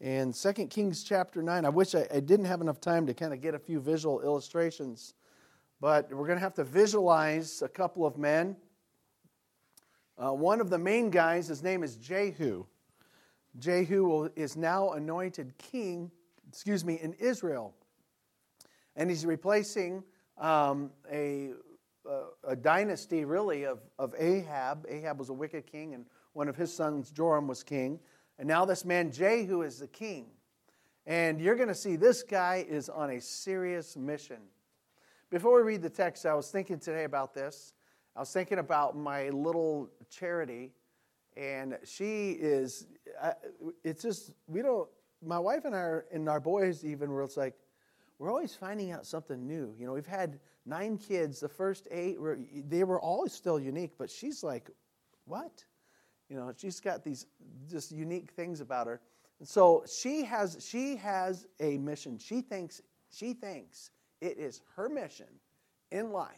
And 2 Kings chapter 9, I wish I, I didn't have enough time to kind of get a few visual illustrations, but we're going to have to visualize a couple of men. Uh, one of the main guys, his name is Jehu. Jehu is now anointed king, excuse me, in Israel. And he's replacing um, a, a, a, dynasty, really, of, of Ahab. Ahab was a wicked king, and one of his sons, Joram, was king. And now this man, Jehu, is the king. And you're going to see this guy is on a serious mission. Before we read the text, I was thinking today about this. I was thinking about my little charity, and she is, it's just, we don't, my wife and I, are, and our boys even, were it's like, we're always finding out something new. You know, we've had nine kids. The first eight were they were always still unique, but she's like, what? You know, she's got these just unique things about her. And so she has she has a mission. She thinks she thinks it is her mission in life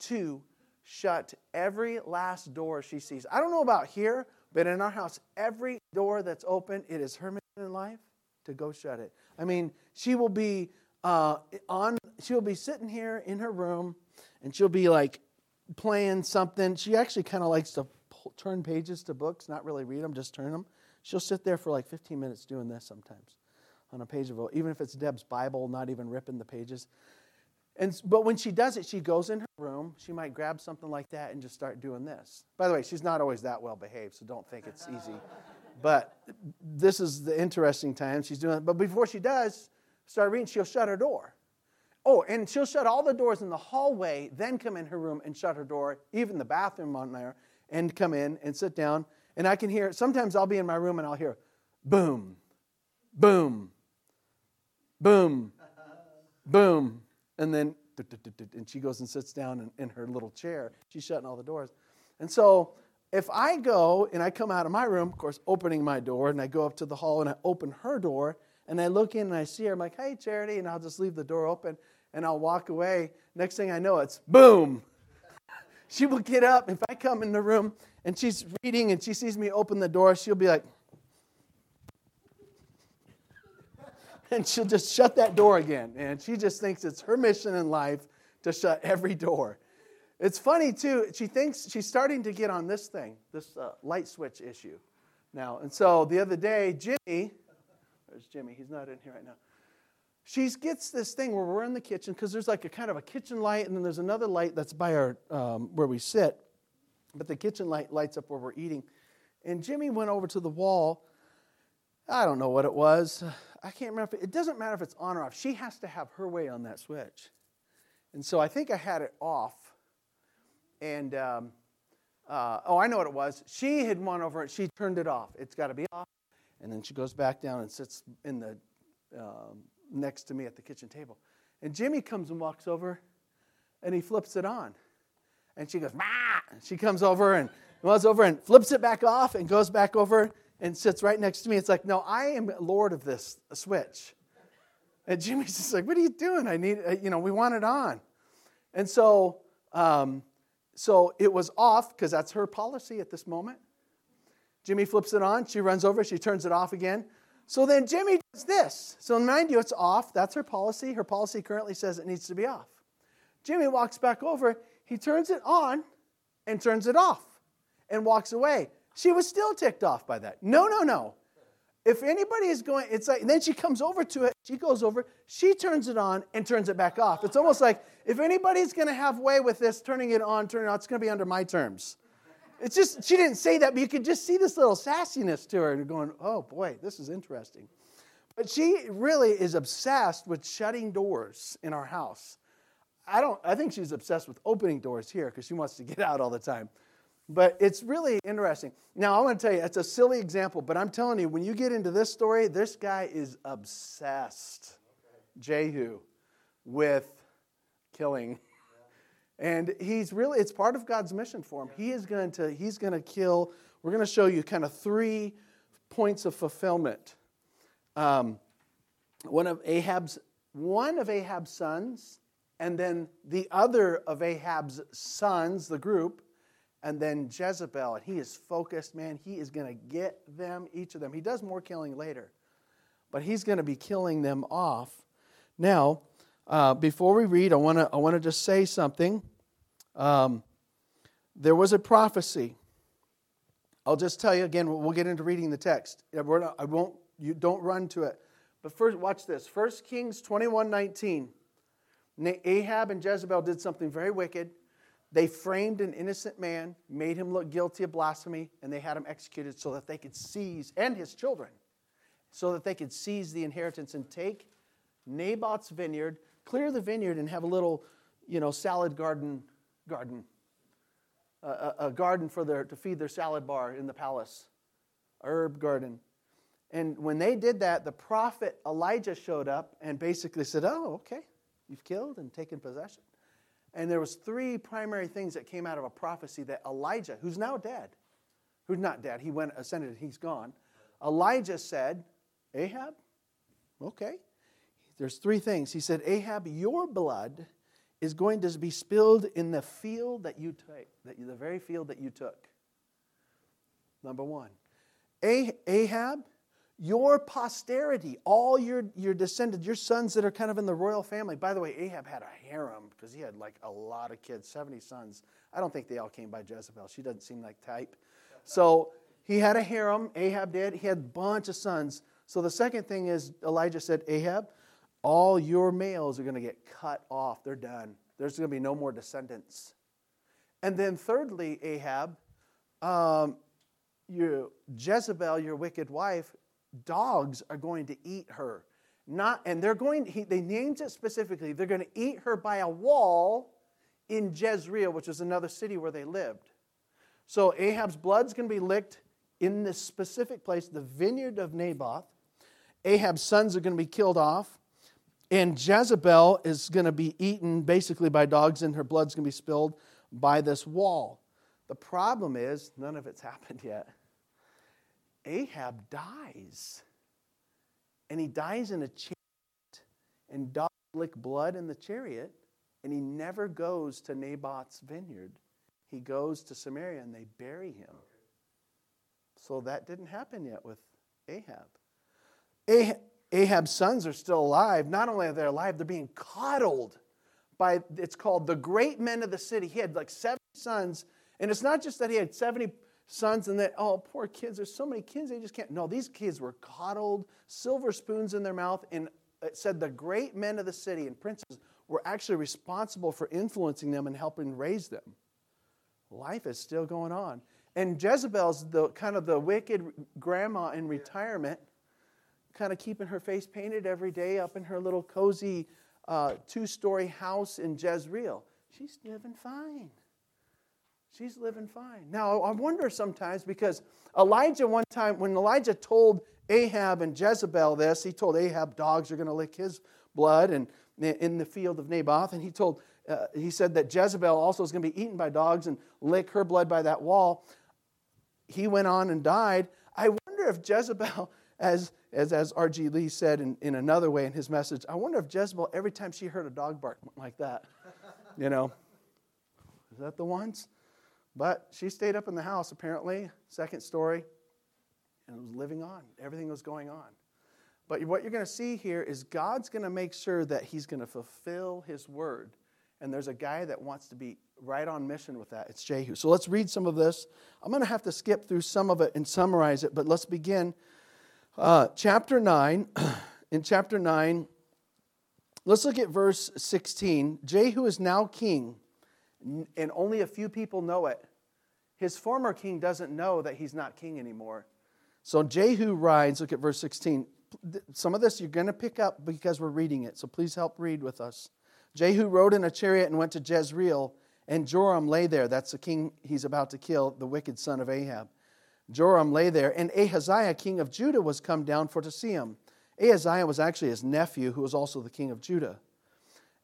to shut every last door she sees. I don't know about here, but in our house, every door that's open, it is her mission in life to go shut it. I mean, she will be uh, on. She'll be sitting here in her room, and she'll be like playing something. She actually kind of likes to turn pages to books, not really read them, just turn them. She'll sit there for like 15 minutes doing this sometimes on a page of even if it's Deb's Bible, not even ripping the pages. And, but when she does it, she goes in her room. She might grab something like that and just start doing this. By the way, she's not always that well behaved, so don't think it's easy. but this is the interesting time she's doing it. But before she does start reading, she'll shut her door. Oh, and she'll shut all the doors in the hallway, then come in her room and shut her door, even the bathroom on there, and come in and sit down. And I can hear, sometimes I'll be in my room and I'll hear boom, boom, boom, boom. And then, and she goes and sits down in, her little chair. She's shutting all the doors. And so if I go and I come out of my room, of course, opening my door, and I go up to the hall and I open her door, and I look in and I see her, I'm like, hey, Charity, and I'll just leave the door open and I'll walk away. Next thing I know, it's boom, she will get up. If I come in the room and she's reading and she sees me open the door, she'll be like, and she'll just shut that door again. And she just thinks it's her mission in life to shut every door. It's funny too. She thinks she's starting to get on this thing, this uh, light switch issue now. And so the other day, Jimmy, there's Jimmy. He's not in here right now she gets this thing where we're in the kitchen because there's like a kind of a kitchen light and then there's another light that's by our um, where we sit. But the kitchen light lights up where we're eating. And jimmy went over to the wall. I don't know what it was. I can't remember it, it doesn't matter if it's on or off. She has to have her way on that switch. And so i think i had it off. And um, uh, oh i know what it was. She had won over it. She turned it off. It's got to be off. And then she goes back down and sits in the um, next to me at the kitchen table. And Jimmy comes and walks over and he flips it on. And she goes, Mah! She comes over and goes over and flips it back off and goes back over and sits right next to me. It's like, no, I am Lord of this switch. And Jimmy's just like, what are you doing? I need, uh, you know, we want it on. And so, um, so it was off because that's her policy at this moment. Jimmy flips it on. She runs over. She turns it off again. So then Jimmy does this. So mind you, it's off. That's her policy. Her policy currently says it needs to be off. Jimmy walks back over. He turns it on and turns it off and walks away. She was still ticked off by that. No, no, no. If anybody is going, it's like, then she comes over to it. She goes over, she turns it on and turns it back off. It's almost like if anybody's going to have way with this, turning it on, turning it on, it's going to be under my terms. It's just, she didn't say that, but you could just see this little sassiness to her and going, oh boy, this is interesting. But she really is obsessed with shutting doors in our house. I don't I think she's obsessed with opening doors here because she wants to get out all the time. But it's really interesting. Now I want to tell you, it's a silly example, but I'm telling you, when you get into this story, this guy is obsessed, Jehu, with killing and he's really, it's part of God's mission for him. He is going to, he's going to kill, we're going to show you kind of three points of fulfillment. Um, one of Ahab's, one of Ahab's sons, and then the other of Ahab's sons, the group, and then Jezebel. And he is focused, man. He is going to get them, each of them. He does more killing later. but he's going to be killing them off. Now, uh, before we read, I want to I want to just say something. Um, there was a prophecy. I'll just tell you again. We'll get into reading the text. Not, I won't. You don't run to it. But first, watch this. 1 Kings 21 19. Ahab and Jezebel did something very wicked. They framed an innocent man, made him look guilty of blasphemy, and they had him executed so that they could seize, and his children, so that they could seize the inheritance and take Naboth's vineyard, clear the vineyard, and have a little, you know, salad garden, garden, a, a garden for their to feed their salad bar in the palace, herb garden. And when they did that, the prophet Elijah showed up and basically said, "Oh, okay, you've killed and taken possession." And there was three primary things that came out of a prophecy that Elijah, who's now dead, who's not dead, he went ascended, he's gone. Elijah said, Ahab, okay. There's three things. He said, Ahab, your blood is going to be spilled in the field that you took, that you, the very field that you took. Number one. Ahab, your posterity, all your, your descendants, your sons that are kind of in the royal family. By the way, Ahab had a harem because he had like a lot of kids, 70 sons. I don't think they all came by Jezebel. She doesn't seem like type. So he had a harem, Ahab did. He had a bunch of sons. So the second thing is Elijah said, Ahab, all your males are going to get cut off. They're done. There's going to be no more descendants. And then thirdly, Ahab, um, your Jezebel, your wicked wife, dogs are going to eat her. Not, and they're going, he, they named it specifically, they're going to eat her by a wall in Jezreel, which is another city where they lived. So Ahab's blood's going to be licked in this specific place, the vineyard of Naboth. Ahab's sons are going to be killed off. And Jezebel is going to be eaten basically by dogs, and her blood's going to be spilled by this wall. The problem is, none of it's happened yet. Ahab dies. And he dies in a chariot, and dogs lick blood in the chariot, and he never goes to Naboth's vineyard. He goes to Samaria, and they bury him. So that didn't happen yet with Ahab. Ahab's sons are still alive. Not only are they alive, they're being coddled by, it's called the great men of the city. He had like 70 sons, and it's not just that he had 70 sons and that, oh, poor kids, there's so many kids, they just can't. No, these kids were coddled, silver spoons in their mouth, and it said the great men of the city and princes were actually responsible for influencing them and helping raise them. Life is still going on. And Jezebel's the kind of the wicked grandma in retirement, kind of keeping her face painted every day up in her little cozy uh, two story house in Jezreel. She's living fine. She's living fine. Now, I wonder sometimes because Elijah, one time, when Elijah told Ahab and Jezebel this, he told Ahab dogs are going to lick his blood and in the field of Naboth. And he told, uh, he said that Jezebel also is going to be eaten by dogs and lick her blood by that wall. He went on and died. I wonder if Jezebel, as, as, as R.G. Lee said in, in another way in his message, I wonder if Jezebel, every time she heard a dog bark like that, you know, is that the ones? But she stayed up in the house, apparently, second story, and was living on. Everything was going on. But what you're going to see here is God's going to make sure that He's going to fulfill His word. And there's a guy that wants to be right on mission with that. It's Jehu. So let's read some of this. I'm going to have to skip through some of it and summarize it, but let's begin. Uh, chapter 9. In chapter 9, let's look at verse 16. Jehu is now king and only a few people know it. His former king doesn't know that he's not king anymore. So Jehu rides, look at verse 16. Some of this you're going to pick up because we're reading it, so please help read with us. Jehu rode in a chariot and went to Jezreel, and Joram lay there. That's the king he's about to kill, the wicked son of Ahab. Joram lay there, and Ahaziah, king of Judah, was come down for to see him. Ahaziah was actually his nephew, who was also the king of Judah.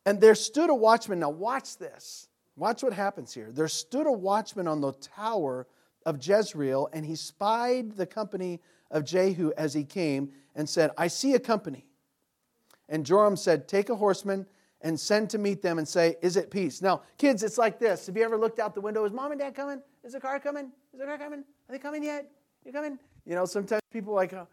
And there stood a watchman. Now, watch this. Watch what happens here. There stood a watchman on the tower of Jezreel, and he spied the company of Jehu as he came and said, I see a company. And Joram said, Take a horseman and send to meet them and say, Is it peace? Now, kids, it's like this. Have you ever looked out the window? Is mom and dad coming? Is the car coming? Is the car coming? Are they coming yet? You coming? You know, sometimes people like, uh,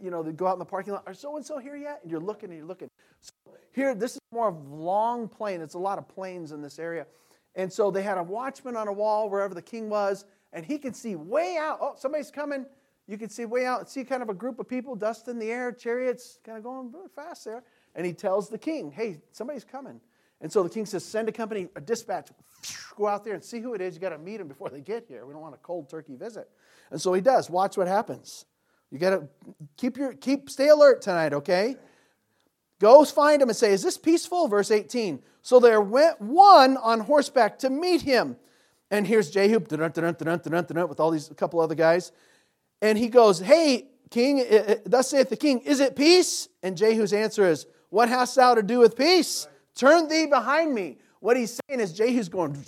you know, they go out in the parking lot. Are so and so here yet? And you're looking and you're looking. So here, this is more of long plain. It's a lot of plains in this area. And so they had a watchman on a wall wherever the king was, and he could see way out. Oh, somebody's coming. You can see way out, see kind of a group of people, dust in the air, chariots kind of going really fast there. And he tells the king, hey, somebody's coming. And so the king says, send a company, a dispatch, go out there and see who it is. You got to meet them before they get here. We don't want a cold turkey visit. And so he does. Watch what happens. You got to keep your keep stay alert tonight, okay? Go find him and say, "Is this peaceful?" Verse 18. So there went one on horseback to meet him. And here's Jehu with all these a couple other guys. And he goes, Hey, king, eh, eh, thus saith the king, is it peace? And Jehu's answer is, What hast thou to do with peace? Turn thee behind me. What he's saying is Jehu's going,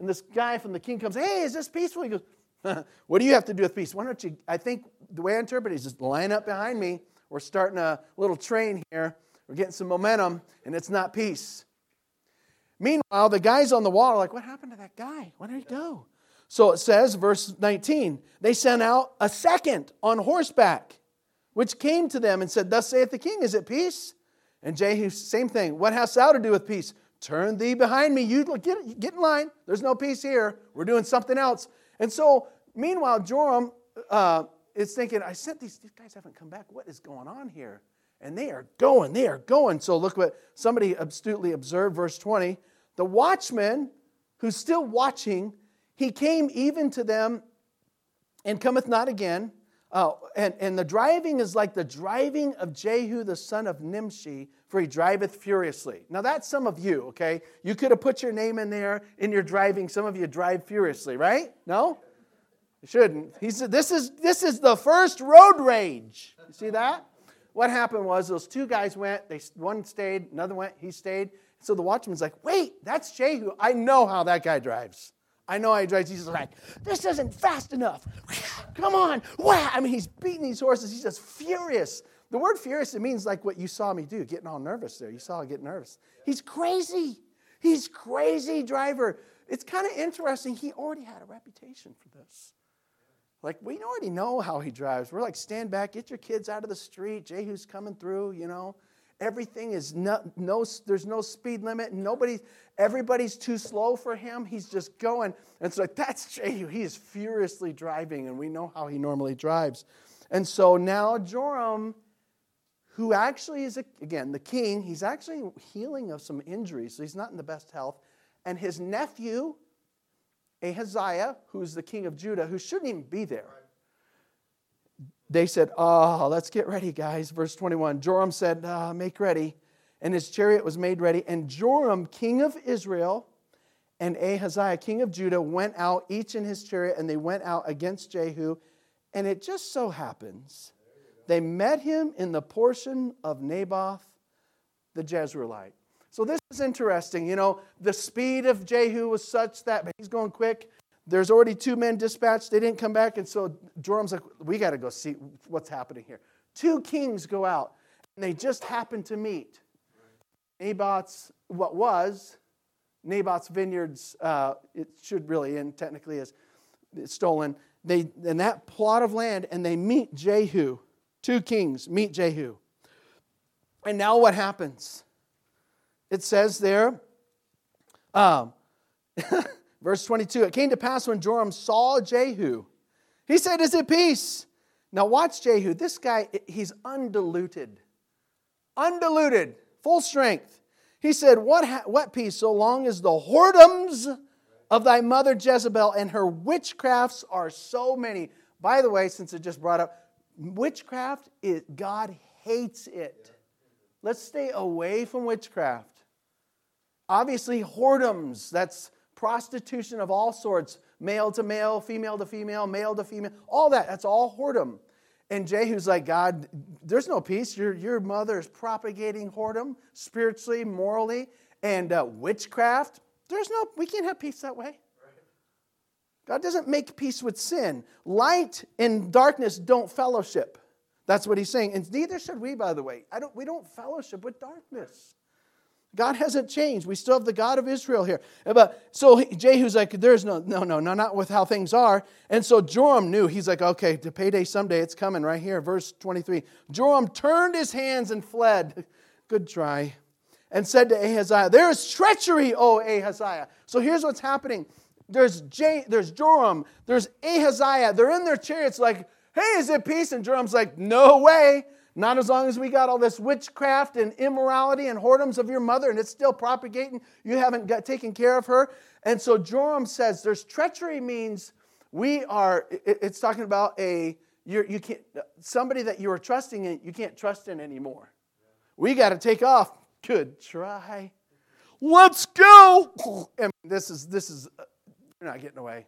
and this guy from the king comes, Hey, is this peaceful? He goes, What do you have to do with peace? Why don't you? I think the way I interpret it is just line up behind me. We're starting a little train here. We're getting some momentum, and it's not peace. Meanwhile, the guys on the wall are like, What happened to that guy? Where did he go? So it says, verse 19, they sent out a second on horseback, which came to them and said, Thus saith the king, Is it peace? And Jehu, same thing. What hast thou to do with peace? Turn thee behind me. You get, get in line. There's no peace here. We're doing something else. And so, meanwhile, Joram uh, is thinking, I sent these, these guys haven't come back. What is going on here? And they are going, they are going. So look what somebody astutely observed, verse 20. The watchman who's still watching, he came even to them and cometh not again. Uh, and, and the driving is like the driving of Jehu the son of Nimshi, for he driveth furiously. Now that's some of you, okay? You could have put your name in there in your driving. Some of you drive furiously, right? No? You shouldn't. He said, this is, this is the first road rage. You see that? What happened was those two guys went, they, one stayed, another went, he stayed. So the watchman's like, wait, that's Jehu. I know how that guy drives. I know I drives. He's like, this isn't fast enough. Come on. Wow. I mean, he's beating these horses. He's just furious. The word furious, it means like what you saw me do, getting all nervous there. You saw him get nervous. He's crazy. He's crazy driver. It's kind of interesting. He already had a reputation for this. Like, we already know how he drives. We're like, stand back, get your kids out of the street. Jehu's coming through, you know. Everything is no, no there's no speed limit. Nobody, everybody's too slow for him. He's just going. And so that's Jehu. He is furiously driving, and we know how he normally drives. And so now Joram, who actually is, a, again, the king, he's actually healing of some injuries, so he's not in the best health. And his nephew, Ahaziah, who's the king of Judah, who shouldn't even be there they said, Oh, let's get ready, guys. Verse 21 Joram said, uh, Make ready. And his chariot was made ready. And Joram, king of Israel, and Ahaziah, king of Judah, went out, each in his chariot, and they went out against Jehu. And it just so happens they met him in the portion of Naboth the Jezreelite. So this is interesting. You know, the speed of Jehu was such that he's going quick. There's already two men dispatched. They didn't come back. And so Joram's like, we got to go see what's happening here. Two kings go out, and they just happen to meet. Naboth's, what was Naboth's vineyards, uh, it should really end technically as stolen. They, in that plot of land, and they meet Jehu. Two kings meet Jehu. And now what happens? It says there, um, Verse 22 It came to pass when Joram saw Jehu, he said, Is it peace? Now, watch Jehu. This guy, he's undiluted. Undiluted, full strength. He said, What, ha- what peace, so long as the whoredoms of thy mother Jezebel and her witchcrafts are so many. By the way, since it just brought up, witchcraft, it, God hates it. Let's stay away from witchcraft. Obviously, whoredoms, that's prostitution of all sorts male to male, female to female, male to female, all that. That's all whoredom. And Jehu's like, God, there's no peace. Your, your mother is propagating whoredom spiritually, morally, and uh, witchcraft. There's no, we can't have peace that way. God doesn't make peace with sin. Light and darkness don't fellowship. That's what he's saying. And neither should we, by the way. I don't, we don't fellowship with darkness. God hasn't changed. We still have the God of Israel here. But so Jehu's like, there's no, no, no, no, not with how things are. And so Joram knew. He's like, okay, the payday someday, it's coming right here. Verse 23. Joram turned his hands and fled. Good try. And said to Ahaziah, There is treachery, O Ahaziah. So here's what's happening. There's, J, there's Joram, there's Ahaziah. They're in their chariots, like, hey, is it peace? And Joram's like, no way. Not as long as we got all this witchcraft and immorality and whoredoms of your mother and it's still propagating. You haven't got, taken care of her. And so Joram says there's treachery means we are, it's talking about a, you're, you can't, somebody that you are trusting in, you can't trust in anymore. We got to take off. Good try. Let's go. And this is, this is, uh, you're not getting away.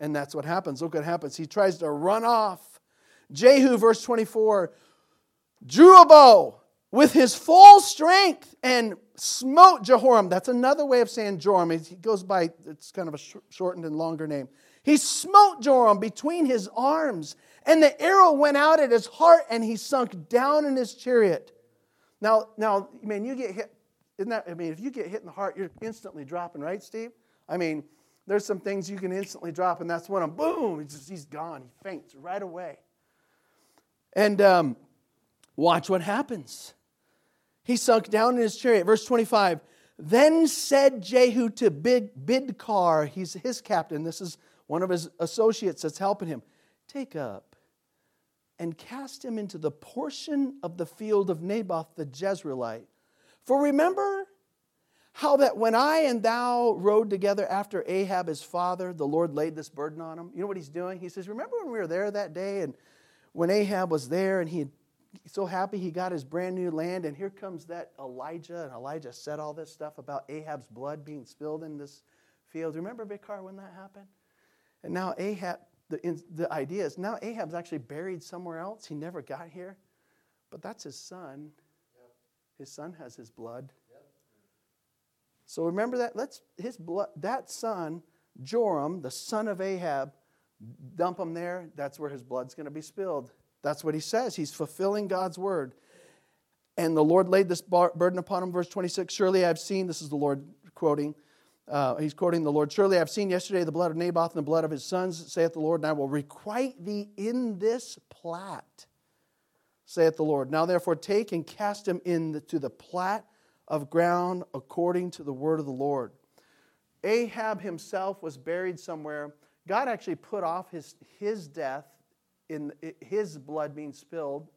And that's what happens. Look what happens. He tries to run off. Jehu, verse 24, drew a bow with his full strength and smote Jehoram. That's another way of saying Joram. He goes by, it's kind of a shortened and longer name. He smote Joram between his arms, and the arrow went out at his heart, and he sunk down in his chariot. Now, now, I mean, you get hit, isn't that, I mean, if you get hit in the heart, you're instantly dropping, right, Steve? I mean, there's some things you can instantly drop, and that's when I'm boom, he's, just, he's gone. He faints right away. And um, Watch what happens. He sunk down in his chariot. Verse 25. Then said Jehu to Bid, Bidkar, he's his captain, this is one of his associates that's helping him, take up and cast him into the portion of the field of Naboth the Jezreelite. For remember how that when I and thou rode together after Ahab his father, the Lord laid this burden on him. You know what he's doing? He says, Remember when we were there that day and when Ahab was there and he had so happy he got his brand new land, and here comes that Elijah, and Elijah said all this stuff about Ahab's blood being spilled in this field. Remember, Bidkar, when that happened? And now Ahab, the, the idea is now Ahab's actually buried somewhere else. He never got here, but that's his son. Yep. His son has his blood. Yep. So remember that. Let's his blood. That son, Joram, the son of Ahab, dump him there. That's where his blood's going to be spilled. That's what he says. He's fulfilling God's word. And the Lord laid this burden upon him. Verse 26 Surely I've seen, this is the Lord quoting, uh, he's quoting the Lord, Surely I've seen yesterday the blood of Naboth and the blood of his sons, saith the Lord, and I will requite thee in this plat, saith the Lord. Now therefore take and cast him into the plat of ground according to the word of the Lord. Ahab himself was buried somewhere. God actually put off his, his death in his blood being spilled,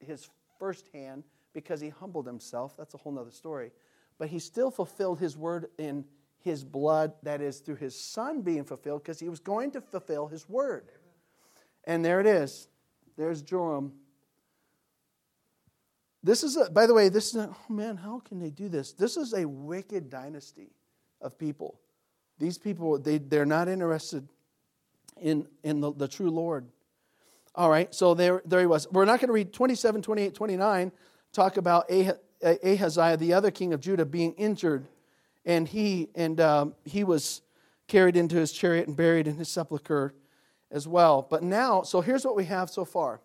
his first hand, because he humbled himself. That's a whole other story. But he still fulfilled his word in his blood, that is, through his son being fulfilled, because he was going to fulfill his word. And there it is. There's Joram. This is, a, by the way, this is, a, oh man, how can they do this? This is a wicked dynasty of people. These people, they, they're not interested in, in the, the true Lord. All right, so there, there he was. We're not going to read 27, 28, 29, talk about Ahaziah, the other king of Judah, being injured, and he and um, he was carried into his chariot and buried in his sepulchre as well. But now, so here's what we have so far.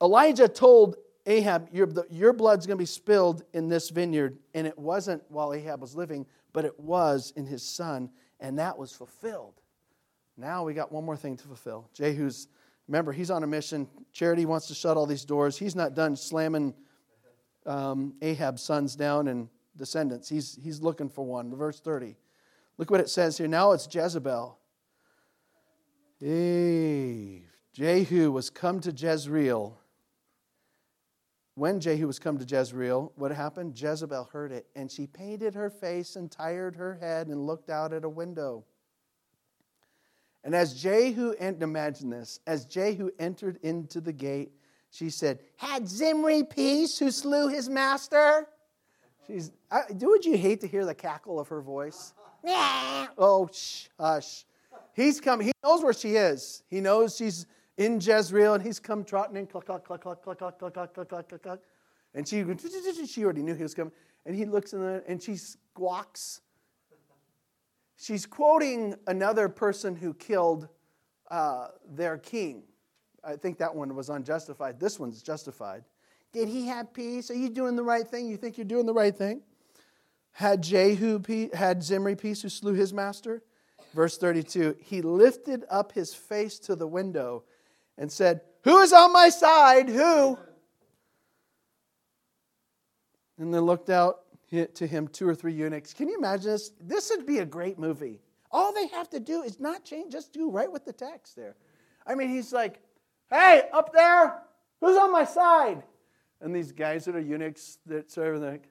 Elijah told Ahab, your, your blood's going to be spilled in this vineyard. And it wasn't while Ahab was living, but it was in his son. And that was fulfilled. Now we got one more thing to fulfill. Jehu's, remember, he's on a mission. Charity wants to shut all these doors. He's not done slamming um, Ahab's sons down and descendants. He's, he's looking for one. Verse 30. Look what it says here. Now it's Jezebel. Hey, Jehu was come to Jezreel. When Jehu was come to Jezreel, what happened? Jezebel heard it, and she painted her face and tired her head and looked out at a window. And as Jehu, imagine this, as Jehu entered into the gate, she said, Had Zimri peace who slew his master? She's, I, would you hate to hear the cackle of her voice? oh, shh, hush. He's come, he knows where she is. He knows she's in Jezreel, and he's come trotting in, cluck, cluck, cluck, cluck, cluck, cluck, cluck, cluck, cluck, cluck, cluck. And she, she already knew he was coming. And he looks in there, and she squawks she's quoting another person who killed uh, their king. I think that one was unjustified. This one's justified. Did he have peace? Are you doing the right thing? You think you're doing the right thing? Had Jehu peace, had Zimri peace who slew his master? Verse 32 He lifted up his face to the window and said, Who is on my side? Who? And they looked out to him two or three eunuchs. Can you imagine this? This would be a great movie. All they have to do is not change, just do right with the text there. I mean, he's like, Hey, up there, who's on my side? And these guys that are eunuchs that serve, like,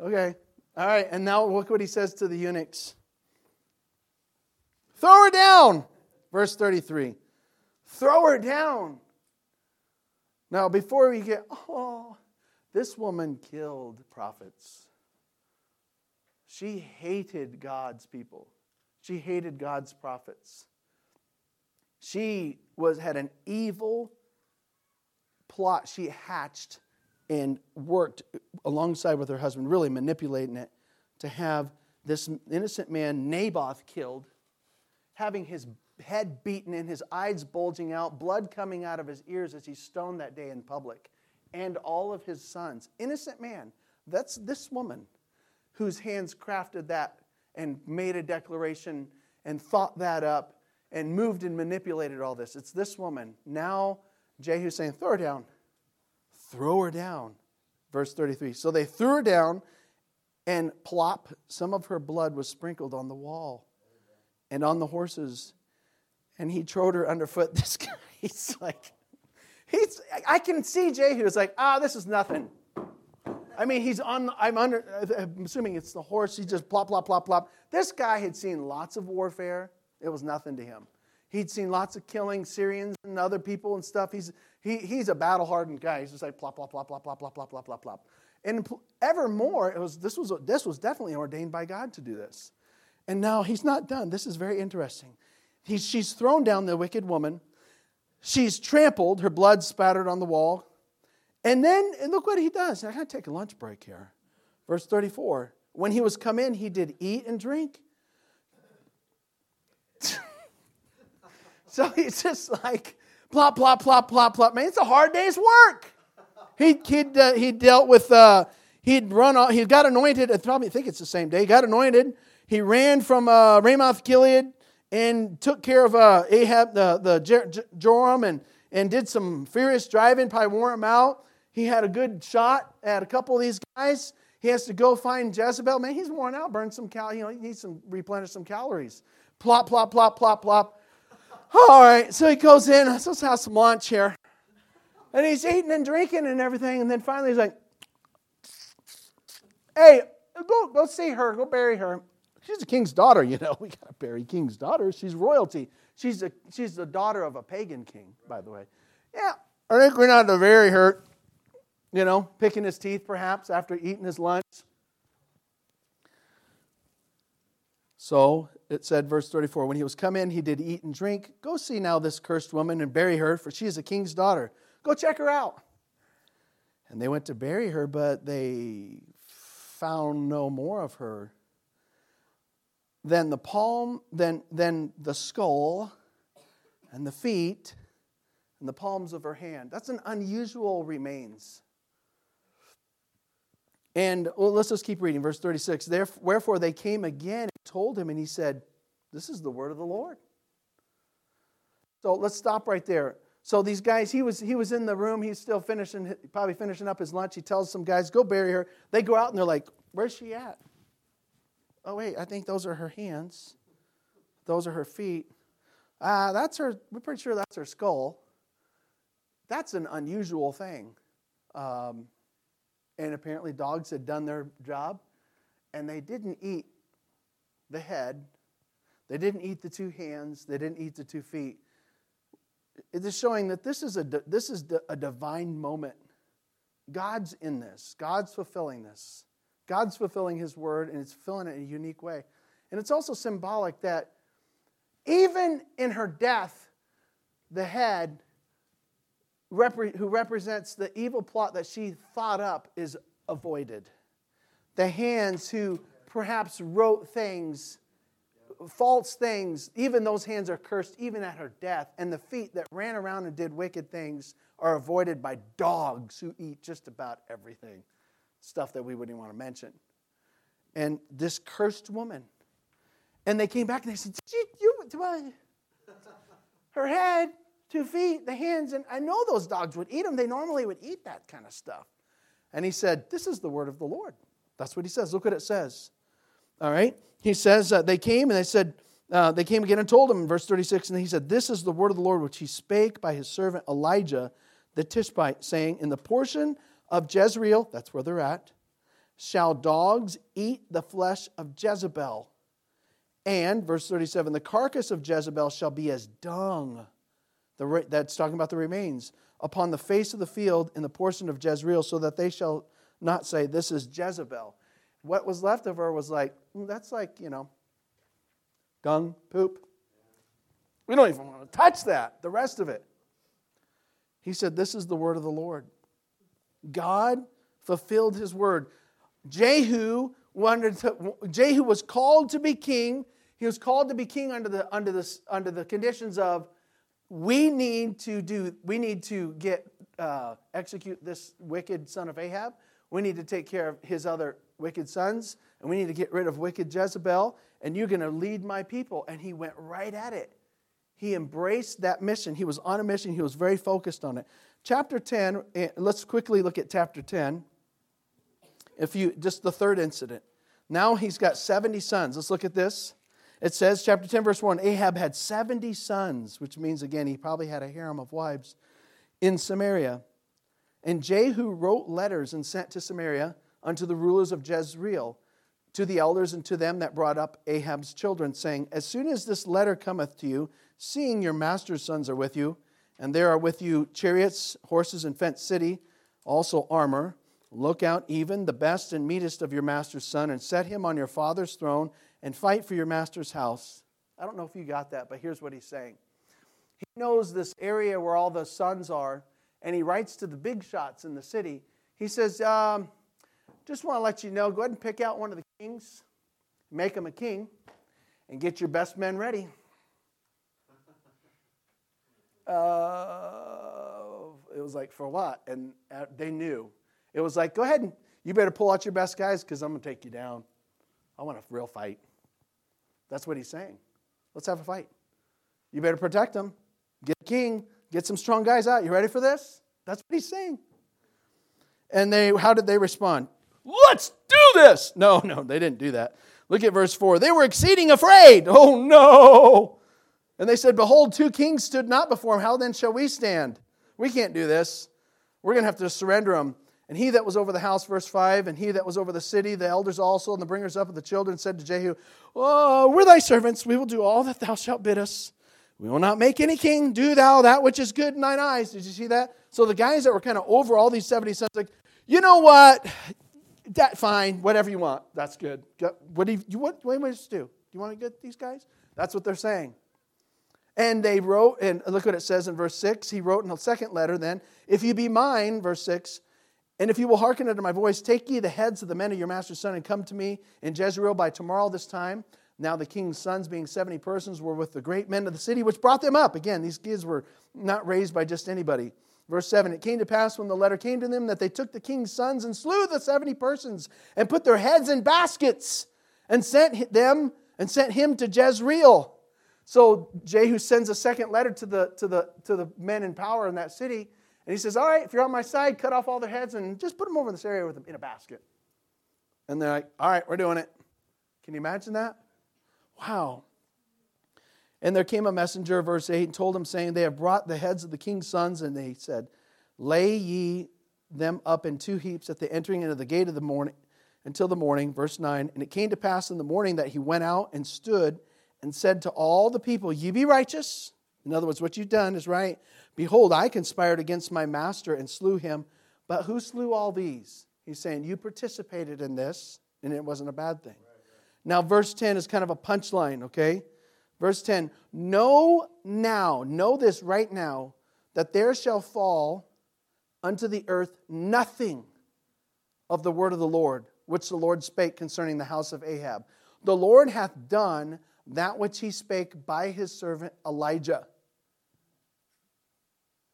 okay, all right. And now look what he says to the eunuchs Throw her down. Verse 33. Throw her down. Now, before we get, oh, this woman killed prophets. She hated God's people. She hated God's prophets. She was had an evil plot she hatched and worked alongside with her husband, really manipulating it to have this innocent man, Naboth, killed, having his head beaten and his eyes bulging out, blood coming out of his ears as he stoned that day in public, and all of his sons. Innocent man. That's this woman whose hands crafted that and made a declaration and thought that up and moved and manipulated all this. It's this woman. Now Jehu's saying, Throw her down. Throw her down. Verse 33. So they threw her down, and plop, some of her blood was sprinkled on the wall and on the horses. And he trod her underfoot. This guy, he's like, he's, I can see Jehu is like, ah, this is nothing. I mean, he's on, I'm under, I'm assuming it's the horse. He just plop, plop, plop, plop. This guy had seen lots of warfare. It was nothing to him. He'd seen lots of killing Syrians and other people and stuff. He's, he, he's a battle hardened guy. He's just like plop, plop, plop, plop, plop, plop, plop, plop, plop, plop. And evermore, it was, this, was, this was definitely ordained by God to do this. And now he's not done. This is very interesting. He's, she's thrown down the wicked woman. She's trampled, her blood spattered on the wall. And then, and look what he does. I gotta take a lunch break here. Verse 34. When he was come in, he did eat and drink. So he's just like, plop, plop, plop, plop, plop. Man, it's a hard day's work. He, he'd, uh, he dealt with, uh, he'd run, off, he got anointed, I probably think it's the same day, he got anointed. He ran from uh, Ramoth Gilead and took care of uh, Ahab, the, the Joram, and, and did some furious driving, probably wore him out. He had a good shot at a couple of these guys. He has to go find Jezebel. Man, he's worn out, burn some cal, you know, he needs some replenish some calories. Plop, plop, plop, plop, plop. All right, so he goes in. Let's have some lunch here. And he's eating and drinking and everything. And then finally he's like, hey, go, go see her. Go bury her. She's a king's daughter, you know. We got to bury king's daughter. She's royalty. She's, a, she's the daughter of a pagan king, by the way. Yeah, I think we're not bury her. You know, picking his teeth perhaps after eating his lunch. So it said, verse 34, when he was come in, he did eat and drink. Go see now this cursed woman and bury her, for she is a king's daughter. Go check her out. And they went to bury her, but they found no more of her than the palm, then, than the skull and the feet and the palms of her hand. That's an unusual remains. And well, let's just keep reading. Verse 36 Wherefore they came again and told him, and he said, This is the word of the Lord. So let's stop right there. So these guys, he was, he was in the room, he's still finishing, probably finishing up his lunch. He tells some guys, Go bury her. They go out and they're like, Where's she at? Oh, wait, I think those are her hands. Those are her feet. Ah, uh, that's her, we're pretty sure that's her skull. That's an unusual thing. Um, and apparently dogs had done their job, and they didn't eat the head, they didn't eat the two hands, they didn't eat the two feet. It is showing that this is a, this is a divine moment. God's in this, God's fulfilling this. God's fulfilling His word, and it's fulfilling it in a unique way. And it's also symbolic that even in her death, the head who represents the evil plot that she thought up is avoided. The hands who perhaps wrote things false things, even those hands are cursed, even at her death. And the feet that ran around and did wicked things are avoided by dogs who eat just about everything, stuff that we wouldn't want to mention. And this cursed woman. And they came back and they said, you. Her head, two feet, the hands, and I know those dogs would eat them. They normally would eat that kind of stuff. And he said, This is the word of the Lord. That's what he says. Look what it says. All right? He says, uh, They came and they said, uh, They came again and told him in verse 36, and he said, This is the word of the Lord which he spake by his servant Elijah the Tishbite, saying, In the portion of Jezreel, that's where they're at, shall dogs eat the flesh of Jezebel. And, verse 37, the carcass of Jezebel shall be as dung. The, that's talking about the remains upon the face of the field in the portion of Jezreel, so that they shall not say, This is Jezebel. What was left of her was like, mm, that's like, you know, dung, poop. We don't even want to touch that, the rest of it. He said, This is the word of the Lord. God fulfilled his word. Jehu wanted to, Jehu was called to be king. He was called to be king under the, under the, under the conditions of we need to do we need to get uh, execute this wicked son of ahab. We need to take care of his other wicked sons and we need to get rid of wicked jezebel and you're going to lead my people. And he went right at it. He embraced that mission. He was on a mission. He was very focused on it chapter 10 eh, let's quickly look at chapter 10 if you just the third incident. Now he's got 70 sons. Let's look at this. It says, chapter 10, verse 1 Ahab had 70 sons, which means, again, he probably had a harem of wives in Samaria. And Jehu wrote letters and sent to Samaria unto the rulers of Jezreel, to the elders and to them that brought up Ahab's children, saying, As soon as this letter cometh to you, seeing your master's sons are with you, and there are with you chariots, horses, and fenced city, also armor, look out even the best and meetest of your master's son, and set him on your father's throne, and fight for your master's house. I don't know if you got that, but here's what he's saying. He knows this area where all the sons are, and he writes to the big shots in the city. He says, um, Just want to let you know, go ahead and pick out one of the kings, make him a king, and get your best men ready. Uh, it was like, For what? And uh, they knew. It was like, Go ahead and you better pull out your best guys because I'm going to take you down. I want a real fight. That's what he's saying. Let's have a fight. You better protect them. Get a king. Get some strong guys out. You ready for this? That's what he's saying. And they, how did they respond? Let's do this. No, no, they didn't do that. Look at verse 4. They were exceeding afraid. Oh, no. And they said, Behold, two kings stood not before him. How then shall we stand? We can't do this. We're going to have to surrender them. And he that was over the house, verse 5, and he that was over the city, the elders also, and the bringers up of the children, said to Jehu, Oh, we're thy servants. We will do all that thou shalt bid us. We will not make any king. Do thou that which is good in thine eyes. Did you see that? So the guys that were kind of over all these 70 sons, like, you know what? That fine, whatever you want. That's good. What do you, what, what do you want to do? Do you want to get these guys? That's what they're saying. And they wrote, and look what it says in verse 6. He wrote in the second letter then, If you be mine, verse 6, and if you will hearken unto my voice, take ye the heads of the men of your master's son, and come to me in Jezreel by tomorrow this time. Now the king's sons, being 70 persons, were with the great men of the city, which brought them up. Again, these kids were not raised by just anybody. Verse 7 It came to pass when the letter came to them that they took the king's sons and slew the 70 persons, and put their heads in baskets, and sent them and sent him to Jezreel. So Jehu sends a second letter to the, to the, to the men in power in that city and he says, All right, if you're on my side, cut off all their heads and just put them over in this area with them in a basket. And they're like, All right, we're doing it. Can you imagine that? Wow. And there came a messenger, verse 8, and told him, saying, They have brought the heads of the king's sons, and they said, Lay ye them up in two heaps at the entering into the gate of the morning until the morning. Verse 9. And it came to pass in the morning that he went out and stood and said to all the people, Ye be righteous. In other words, what you've done is right. Behold, I conspired against my master and slew him. But who slew all these? He's saying, You participated in this, and it wasn't a bad thing. Now, verse 10 is kind of a punchline, okay? Verse 10 Know now, know this right now, that there shall fall unto the earth nothing of the word of the Lord, which the Lord spake concerning the house of Ahab. The Lord hath done that which he spake by his servant Elijah.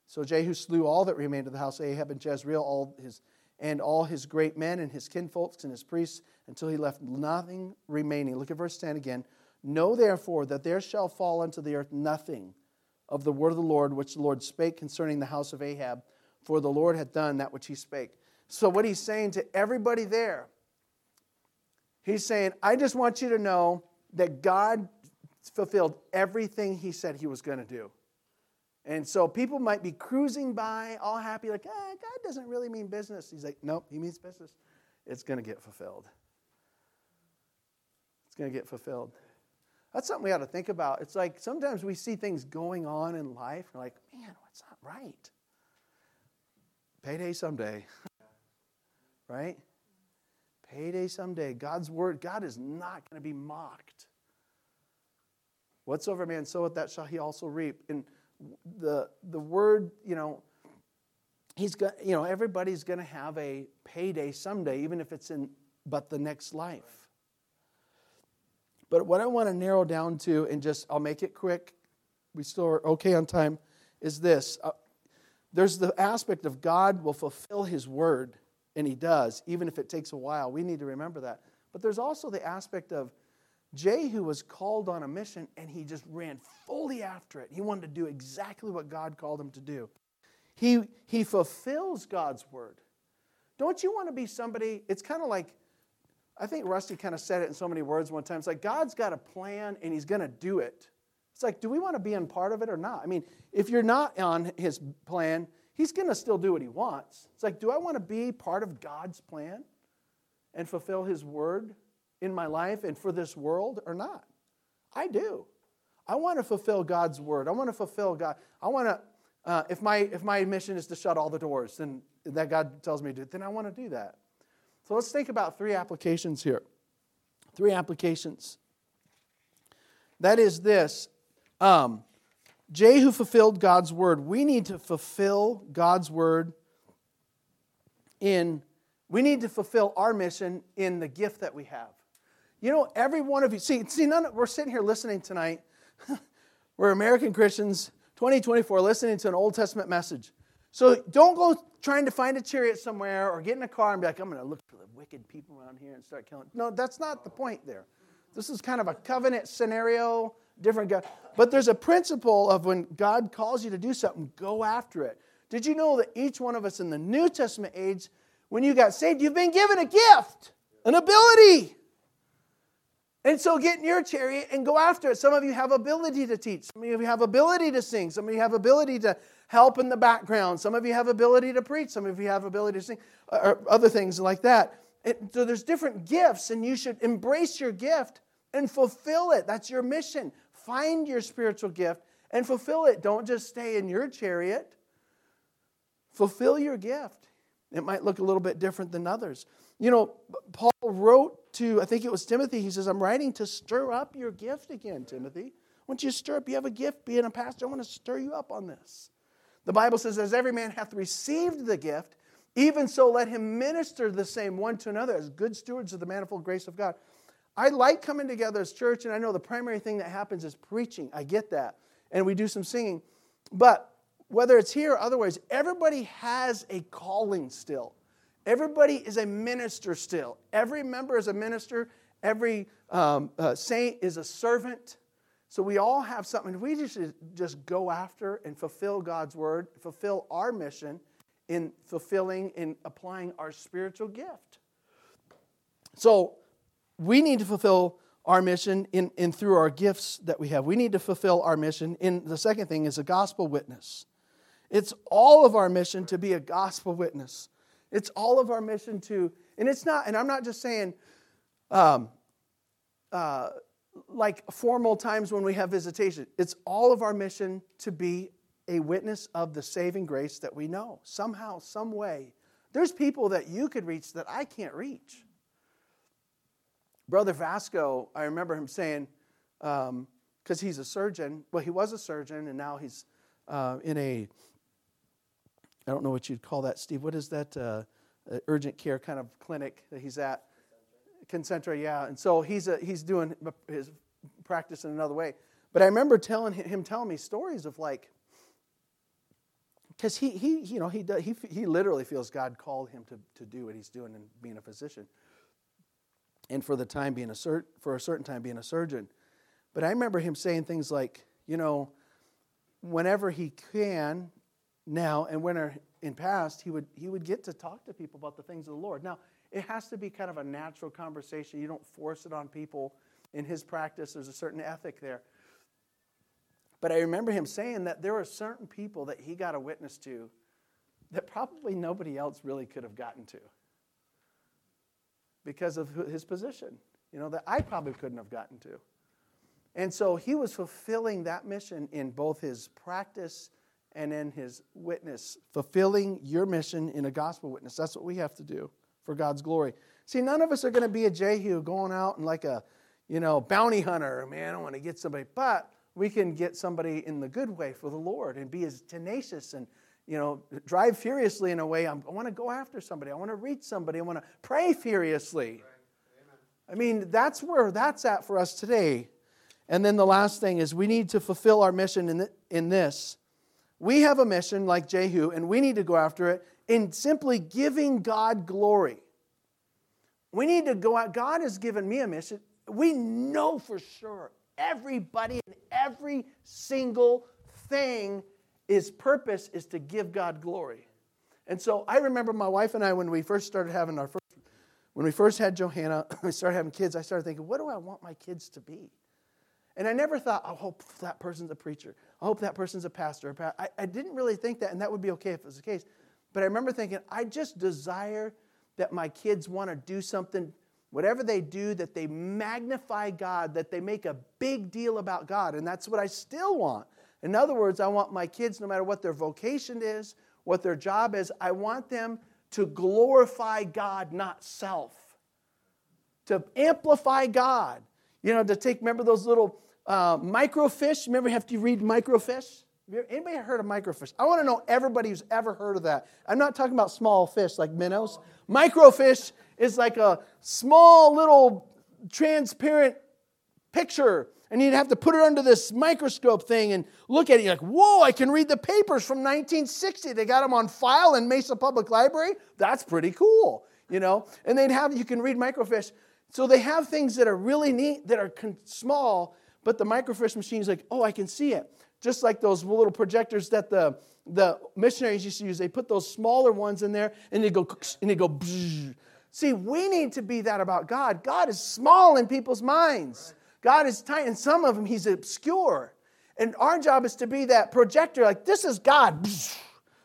So Jehu slew all that remained of the house of Ahab and Jezreel, all his and all his great men and his kinfolks and his priests, until he left nothing remaining. Look at verse 10 again. Know therefore that there shall fall unto the earth nothing of the word of the Lord which the Lord spake concerning the house of Ahab, for the Lord hath done that which he spake. So, what he's saying to everybody there, he's saying, I just want you to know that God fulfilled everything he said he was going to do. And so people might be cruising by, all happy, like, ah, God doesn't really mean business. He's like, nope, he means business. It's going to get fulfilled. It's going to get fulfilled. That's something we ought to think about. It's like sometimes we see things going on in life, and we're like, man, what's not right? Payday someday. right? Payday someday. God's word, God is not going to be mocked. Whatsoever man soweth, that shall he also reap. And the, the word, you know, he's got, you know, everybody's going to have a payday someday, even if it's in but the next life. But what I want to narrow down to, and just I'll make it quick, we still are okay on time, is this. Uh, there's the aspect of God will fulfill his word, and he does, even if it takes a while. We need to remember that. But there's also the aspect of Jehu was called on a mission and he just ran fully after it. He wanted to do exactly what God called him to do. He, he fulfills God's word. Don't you want to be somebody? It's kind of like, I think Rusty kind of said it in so many words one time. It's like God's got a plan and he's going to do it. It's like, do we want to be in part of it or not? I mean, if you're not on his plan, he's going to still do what he wants. It's like, do I want to be part of God's plan and fulfill his word in my life and for this world or not? I do. I want to fulfill God's word. I want to fulfill God. I want to, uh, if, my, if my mission is to shut all the doors, then that God tells me to, then I want to do that. So let's think about three applications here. Three applications. That is this um, Jehu fulfilled God's word. We need to fulfill God's word in, we need to fulfill our mission in the gift that we have. You know, every one of you, see, see none, of, we're sitting here listening tonight. we're American Christians, 2024, listening to an Old Testament message. So don't go trying to find a chariot somewhere or get in a car and be like, I'm going to look for the wicked people around here and start killing. No, that's not the point there. This is kind of a covenant scenario, different God. But there's a principle of when God calls you to do something, go after it. Did you know that each one of us in the New Testament age, when you got saved, you've been given a gift, an ability. And so get in your chariot and go after it. Some of you have ability to teach. Some of you have ability to sing. Some of you have ability to help in the background. Some of you have ability to preach. Some of you have ability to sing, uh, or other things like that. It, so there's different gifts, and you should embrace your gift and fulfill it. That's your mission. Find your spiritual gift and fulfill it. Don't just stay in your chariot. Fulfill your gift. It might look a little bit different than others. You know, Paul wrote to, I think it was Timothy, he says, I'm writing to stir up your gift again, Timothy. I you stir up. You have a gift being a pastor. I want to stir you up on this. The Bible says, As every man hath received the gift, even so let him minister the same one to another as good stewards of the manifold grace of God. I like coming together as church, and I know the primary thing that happens is preaching. I get that. And we do some singing. But whether it's here or otherwise, everybody has a calling still. Everybody is a minister still. Every member is a minister. Every um, uh, saint is a servant. So we all have something. We just just go after and fulfill God's word, fulfill our mission in fulfilling and applying our spiritual gift. So we need to fulfill our mission in, in through our gifts that we have. We need to fulfill our mission. In the second thing is a gospel witness. It's all of our mission to be a gospel witness. It's all of our mission to, and it's not, and I'm not just saying um, uh, like formal times when we have visitation. It's all of our mission to be a witness of the saving grace that we know. Somehow, some way. There's people that you could reach that I can't reach. Brother Vasco, I remember him saying, because um, he's a surgeon, well, he was a surgeon, and now he's uh, in a I don't know what you'd call that, Steve. What is that uh, uh, urgent care kind of clinic that he's at? Concentra, yeah. And so he's a, he's doing his practice in another way. But I remember telling him telling me stories of like, because he, he, you know, he, he, he literally feels God called him to, to do what he's doing and being a physician. And for the time being a sur- for a certain time being a surgeon. But I remember him saying things like, you know, whenever he can now and when in past, he would, he would get to talk to people about the things of the Lord. Now, it has to be kind of a natural conversation. You don't force it on people. In his practice, there's a certain ethic there. But I remember him saying that there were certain people that he got a witness to that probably nobody else really could have gotten to because of his position, you know, that I probably couldn't have gotten to. And so he was fulfilling that mission in both his practice and in his witness, fulfilling your mission in a gospel witness. That's what we have to do for God's glory. See, none of us are going to be a Jehu going out and like a, you know, bounty hunter. Man, I want to get somebody. But we can get somebody in the good way for the Lord and be as tenacious and you know drive furiously in a way. I'm, i want to go after somebody. I want to reach somebody. I want to pray furiously. I mean, that's where that's at for us today. And then the last thing is we need to fulfill our mission in, the, in this. We have a mission like Jehu, and we need to go after it in simply giving God glory. We need to go out. God has given me a mission. We know for sure everybody and every single thing is purpose is to give God glory. And so I remember my wife and I when we first started having our first when we first had Johanna, we started having kids, I started thinking, what do I want my kids to be? And I never thought, I hope that person's a preacher. I hope that person's a pastor. I, I didn't really think that, and that would be okay if it was the case. But I remember thinking, I just desire that my kids want to do something whatever they do, that they magnify God, that they make a big deal about God. And that's what I still want. In other words, I want my kids, no matter what their vocation is, what their job is, I want them to glorify God, not self. To amplify God. You know, to take, remember those little uh, microfish? Remember, you have to read microfish? Anybody heard of microfish? I want to know everybody who's ever heard of that. I'm not talking about small fish like minnows. Microfish is like a small little transparent picture. And you'd have to put it under this microscope thing and look at it. You're like, whoa, I can read the papers from 1960. They got them on file in Mesa Public Library. That's pretty cool, you know? And they'd have, you can read microfish. So they have things that are really neat, that are small, but the microfish machine is like, oh, I can see it. Just like those little projectors that the, the missionaries used to use. They put those smaller ones in there and they go, and they go, See, we need to be that about God. God is small in people's minds. God is tiny, and some of them He's obscure. And our job is to be that projector, like, this is God.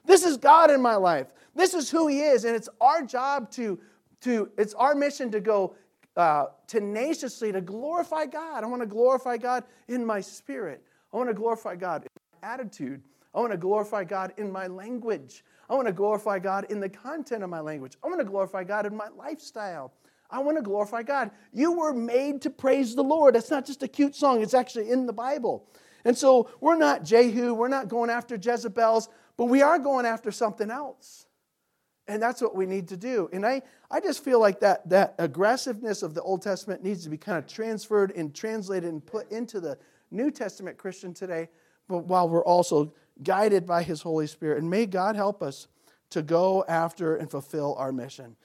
This is God in my life. This is who He is. And it's our job to, to it's our mission to go uh, tenaciously to glorify God. I want to glorify God in my spirit. I want to glorify God in my attitude. I want to glorify God in my language. I want to glorify God in the content of my language. I want to glorify God in my lifestyle. I want to glorify God. You were made to praise the Lord. That's not just a cute song, it's actually in the Bible. And so we're not Jehu, we're not going after Jezebels, but we are going after something else. And that's what we need to do. And I, I just feel like that, that aggressiveness of the Old Testament needs to be kind of transferred and translated and put into the New Testament Christian today, but while we're also guided by His Holy Spirit. And may God help us to go after and fulfill our mission.